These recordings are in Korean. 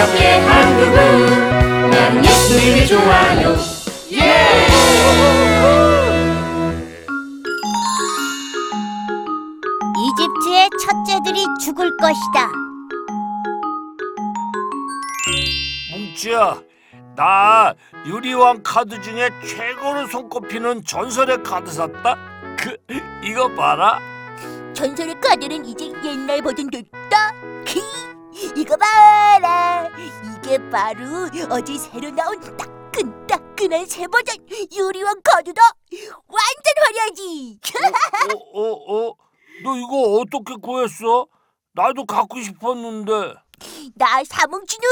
한국은 나는 예수님이 좋아요 이집트의 첫째들이 죽을 것이다. 뭉치야, 나 유리왕 카드 중에 최고로 손꼽히는 전설의 카드 샀다. 그 이거 봐라. 전설의 카드는 이제 옛날 버전 됐다. 키, 이거 봐라. 이게 바로 어제 새로 나온 따끈따끈한 새 버전 유리왕 카드다. 완전 화려하지. 어, 어, 어, 너 이거 어떻게 구했어? 나도 갖고 싶었는데. 나 사뭉치는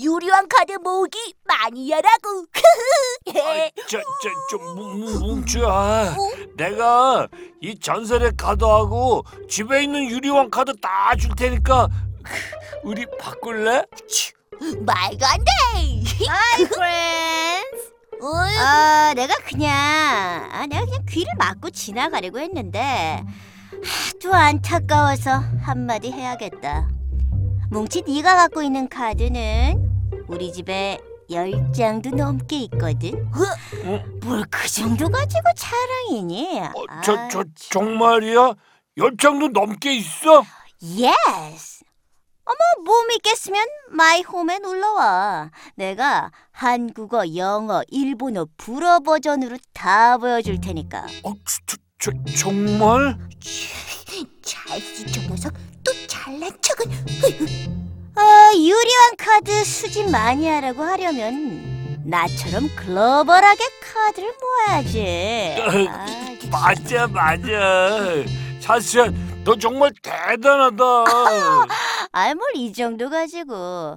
유리왕 카드 모으기 마니아라고. 아이, 저, 저, 저, 뭉- 뭉- 뭉치야. 내가 이 전설의 카드하고 집에 있는 유리왕 카드 다 줄 테니까 우리 바꿀래? 말도 안 돼. Hi friends 어, 아 내가 그냥 아 내가 그냥 귀를 막고 지나가려고 했는데 하도 안타까워서 한마디 해야겠다 뭉치 네가 갖고 있는 카드는 우리 집에 열 장도 넘게 있거든 어? 뭘 그 정도 가지고 자랑이니 어, 저, 아, 저 정말이야? 열 장도 넘게 있어? Yes. 어머, 못 믿겠으면 my home에 놀러와. 내가 한국어, 영어, 일본어, 불어 버전으로 다 보여줄 테니까. 어, 저, 저, 저, 정말? 저 녀석 또 잘난 척은. 아, 유리왕 카드 수집 많이 하라고 하려면 나처럼 글로벌하게 카드를 모아야지. 아. 맞아, 맞아. 찰스야, 너 정말 대단하다. 아이 뭘 이 정도 가지고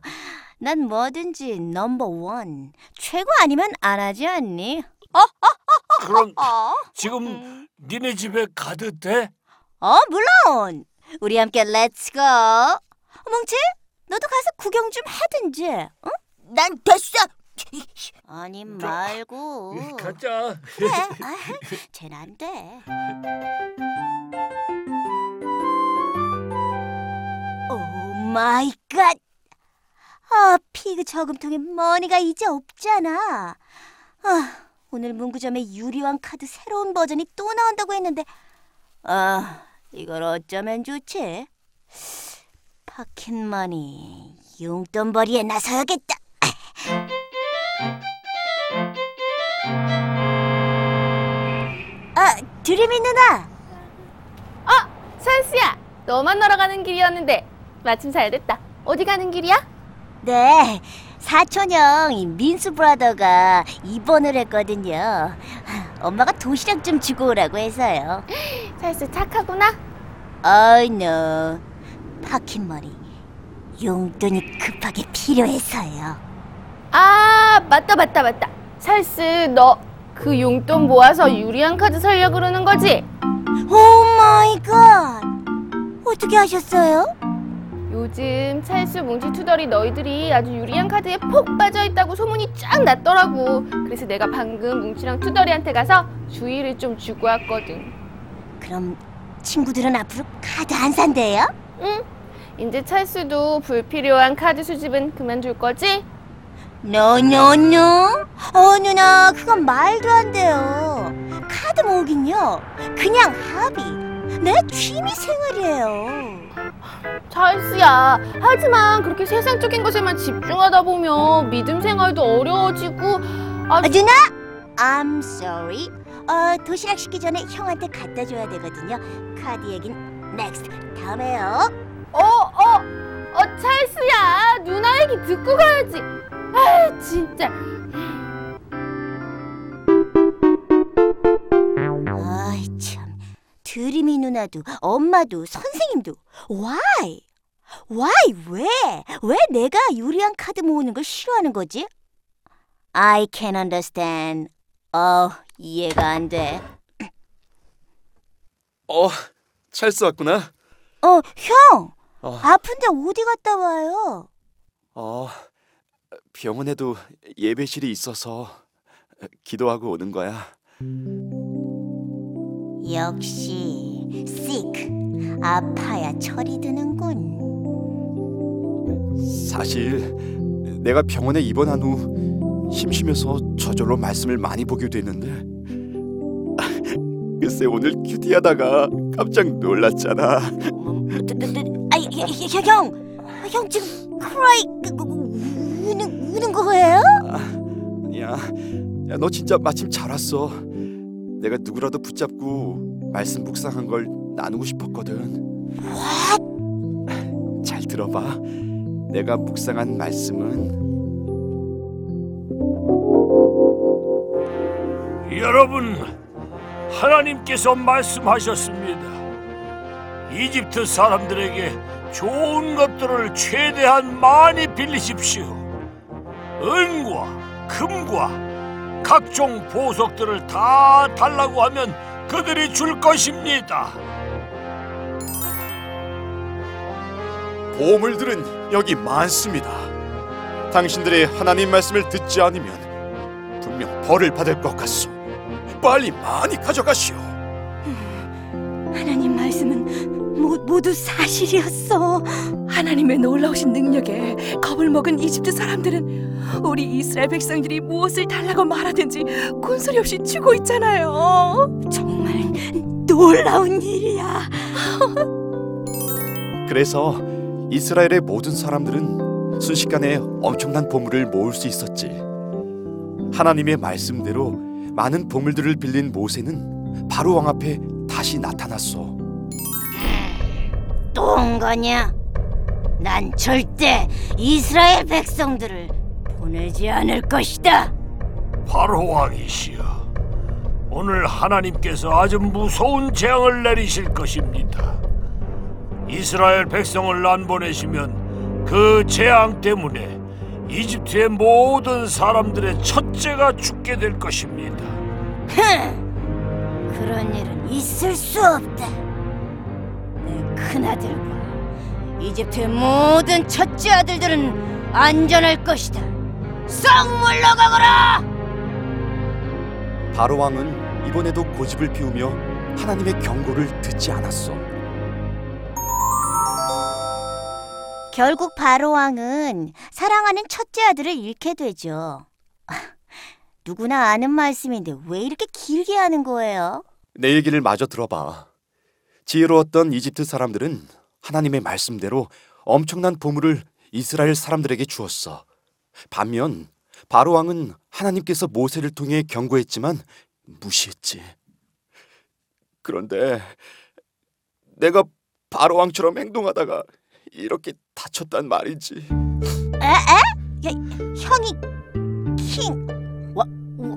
난 뭐든지 number one 최고 아니면 안 하지 않니? 그럼 어? 지금 니네 집에 가도 돼? 어 물론 우리 함께 let's go 뭉치 너도 가서 구경 좀 하든지 응? 난 됐어. 아니 말고 가자. 그래 아, 쟤는 안돼 my god 아, pig 저금통에 money가 이제 없잖아. 아, 오늘 문구점에 유리왕 카드 새로운 버전이 또 나온다고 했는데, 아, 이걸 어쩌면 좋지? 파켓머니, 용돈벌이에 나서야겠다. 아, 드림이 누나! 찬스야, 너 만나러 가는 길이었는데 마침 잘 됐다. 어디 가는 길이야? 네, 사촌형 이 민수 브라더가 입원을 했거든요. 엄마가 도시락 좀 주고 오라고 해서요. 찰스 착하구나. Oh no, pocket money 용돈이 급하게 필요해서요. 아 맞다 맞다 맞다. 찰스 너 그 용돈 모아서 유리왕 카드 살려 그러는 거지? Oh my god! 어떻게 하셨어요? 요즘 찰스 뭉치 투덜이 너희들이 아주 유리왕 카드에 폭 빠져 있다고 소문이 쫙 났더라고. 그래서 내가 방금 뭉치랑 투덜이한테 가서 주의를 좀 주고 왔거든. 그럼 친구들은 앞으로 카드 안 산대요? 응? 이제 찰스도 불필요한 카드 수집은 그만둘 거지? No no no 어 누나 그건 말도 안 돼요 카드 모으긴요 그냥 hobby 내 취미 생활이에요 찰스야. 하지만 그렇게 세상적인 것에만 집중하다 보면 믿음 생활도 어려워지고 아, 어, 누나 I'm sorry 어 도시락 식기 전에 형한테 갖다 줘야 되거든요 카드 얘긴 next 다음에요 어, 어, 어, 찰스야. 누나 얘기 듣고 가야지. 아, 진짜. 드림이 누나도 엄마도 선생님도 why why 왜 왜 내가 유리한 카드 모으는 걸 싫어하는 거지? I can understand 어 이해가 안 돼 어, 찰스 왔구나. 어, 형! 어, 아픈데 어디 갔다 와요? 어, 병원에도 예배실이 있어서 기도하고 오는 거야. 역시, sick. 아파야 철이 드는군. 사실 내가 병원에 입원한 후 심심해서 저절로 말씀을 많이 보게 됐는데 글쎄 오늘 큐티하다가 깜짝 놀랐잖아. 아이 형, 형, 형 지금 크라이 그, 그, 우는 우는 거예요? 야, 야, 너 진짜 마침 잘 왔어. 내가 누구라도 붙잡고 말씀 묵상한 걸 나누고 싶었거든. 잘 들어봐. 내가 묵상한 말씀은 여러분, 하나님께서 말씀하셨습니다. 이집트 사람들에게 좋은 것들을 최대한 많이 빌리십시오. 은과 금과 각종 보석들을 다 달라고 하면 그들이 줄 것입니다. 보물들은 여기 많습니다. 당신들의 하나님 말씀을 듣지 않으면 분명 벌을 받을 것 같소. 빨리 많이 가져가시오. 하나님 말씀은 모, 모두 사실이었어. 하나님의 놀라우신 능력에 겁을 먹은 이집트 사람들은 우리 이스라엘 백성들이 무엇을 달라고 말하든지 군소리 없이 주고 있잖아요. 정말 놀라운 일이야. 그래서 이스라엘의 모든 사람들은 순식간에 엄청난 보물을 모을 수 있었지. 하나님의 말씀대로 많은 보물들을 빌린 모세는 바로 왕 앞에 다시 나타났어. 또 온 거냐? 난 절대 이스라엘 백성들을 보내지 않을 것이다. 바로 왕이시여. 오늘 하나님께서 아주 무서운 재앙을 내리실 것입니다. 이스라엘 백성을 안 보내시면 그 재앙 때문에 이집트의 모든 사람들의 첫째가 죽게 될 것입니다. 그런 일은 있을 수 없다. 내 큰아들과 이집트의 모든 첫째 아들들은 안전할 것이다. 썩 물러가거라! 바로 왕은 이번에도 고집을 피우며 하나님의 경고를 듣지 않았어. 결국 바로 왕은 사랑하는 첫째 아들을 잃게 되죠. 누구나 아는 말씀인데 왜 이렇게 길게 하는 거예요? 내 얘기를 마저 들어봐. 지혜로웠던 이집트 사람들은 하나님의 말씀대로 엄청난 보물을 이스라엘 사람들에게 주었어. 반면 바로 왕은 하나님께서 모세를 통해 경고했지만 무시했지. 그런데 내가 바로 왕처럼 행동하다가 이렇게 다쳤단 말이지. 에? 에? 야, 형이 king 와,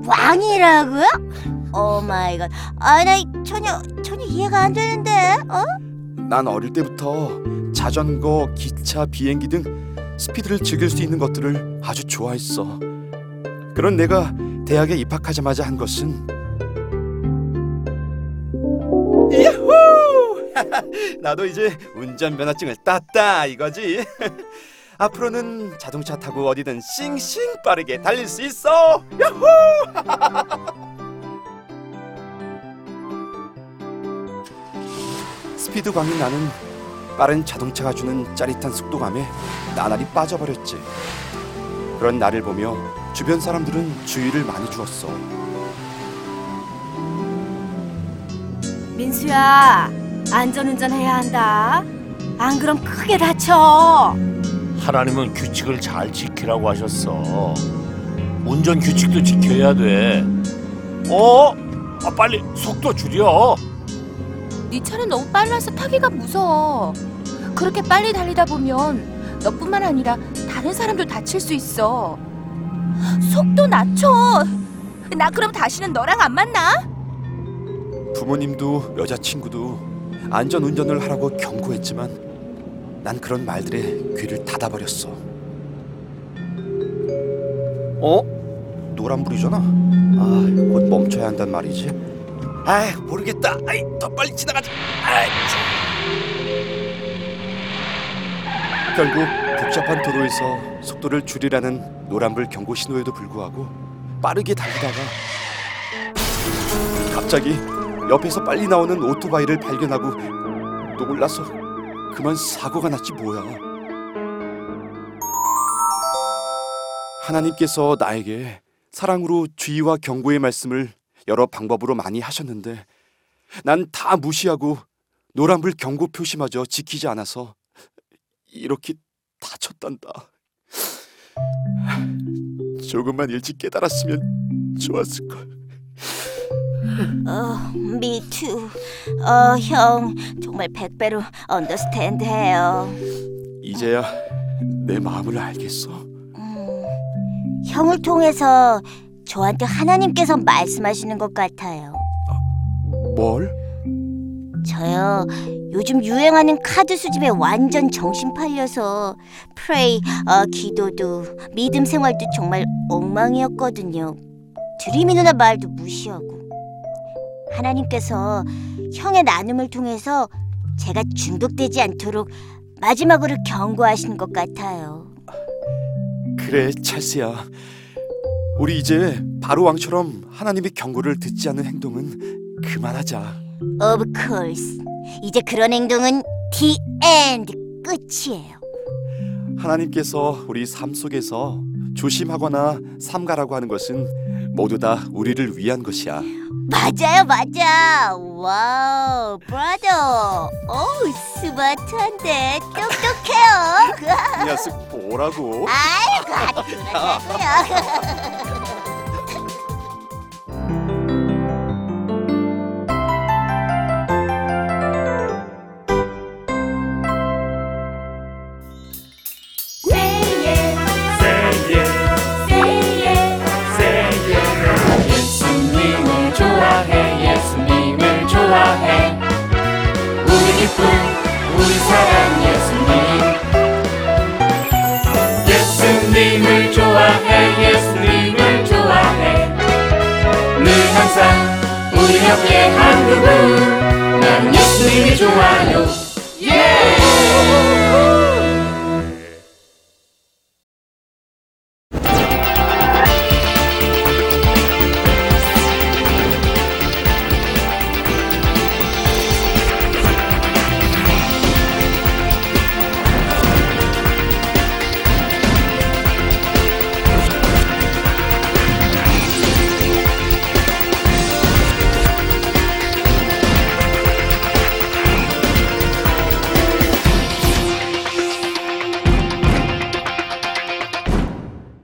왕이라고요? Oh my god. 아, 나 전혀 전혀 이해가 안 되는데. 어? 난 어릴 때부터 자전거, 기차, 비행기 등 스피드를 즐길 수 있는 것들을 아주 좋아했어. 그런 내가 대학에 입학하자마자 한 것은 야호! 나도 이제 운전면허증을 땄다 이거지. 앞으로는 자동차 타고 어디든 싱싱 빠르게 달릴 수 있어. 야호! 스피드 광인 나는 빠른 자동차가 주는 짜릿한 속도감에 나날이 빠져버렸지. 그런 나를 보며 주변 사람들은 주의를 많이 주었어. 민수야, 안전운전 해야 한다. 안 그럼 크게 다쳐. 하나님은 규칙을 잘 지키라고 하셨어. 운전 규칙도 지켜야 돼. 어? 아, 빨리 속도 줄여. 네 차는 너무 빨라서 타기가 무서워. 그렇게 빨리 달리다 보면 너뿐만 아니라 다른 사람도 다칠 수 있어. 속도 낮춰. 나 그럼 다시는 너랑 안 만나? 부모님도 여자친구도 안전 운전을 하라고 경고했지만 난 그런 말들에 귀를 닫아버렸어. 어? 노란불이잖아. 아, 곧 멈춰야 한단 말이지. 아, 모르겠다. 아이, 더 빨리 지나가자. 아이, 참. 결국 복잡한 도로에서 속도를 줄이라는 노란불 경고 신호에도 불구하고 빠르게 달리다가 갑자기 옆에서 빨리 나오는 오토바이를 발견하고 놀라서 그만 사고가 났지 뭐야. 하나님께서 나에게 사랑으로 주의와 경고의 말씀을 여러 방법으로 많이 하셨는데 난 다 무시하고 노란불 경고 표시마저 지키지 않아서 이렇게 다쳤단다. 조금만 일찍 깨달았으면 좋았을 걸. 어, 미투. 어, 형 정말 백배로 언더스탠드해요. 이제야 내 마음을 알겠어. 음, 형을 통해서 저한테 하나님께서 말씀하시는 것 같아요. 뭘? 저요 요즘 유행하는 카드 수집에 완전 정신 팔려서 프레이, 어, 기도도 믿음 생활도 정말 엉망이었거든요. 드림이 누나 말도 무시하고 하나님께서 형의 나눔을 통해서 제가 중독되지 않도록 마지막으로 경고하신 것 같아요. 그래 찰스야. 우리 이제 바로 왕처럼 하나님의 경고를 듣지 않는 행동은 그만하자. Of course. 이제 그런 행동은 the end 끝이에요. 하나님께서 우리 삶 속에서 조심하거나 삼가라고 하는 것은 모두 다 우리를 위한 것이야. 맞아요, 맞아. Wow, brother. 오, 스마트한데 똑똑해요. 이 녀석 뭐라고? 아이고, 아주 그러냐고요. 옆에 한 그분. 나는 예수님이 좋아요. 예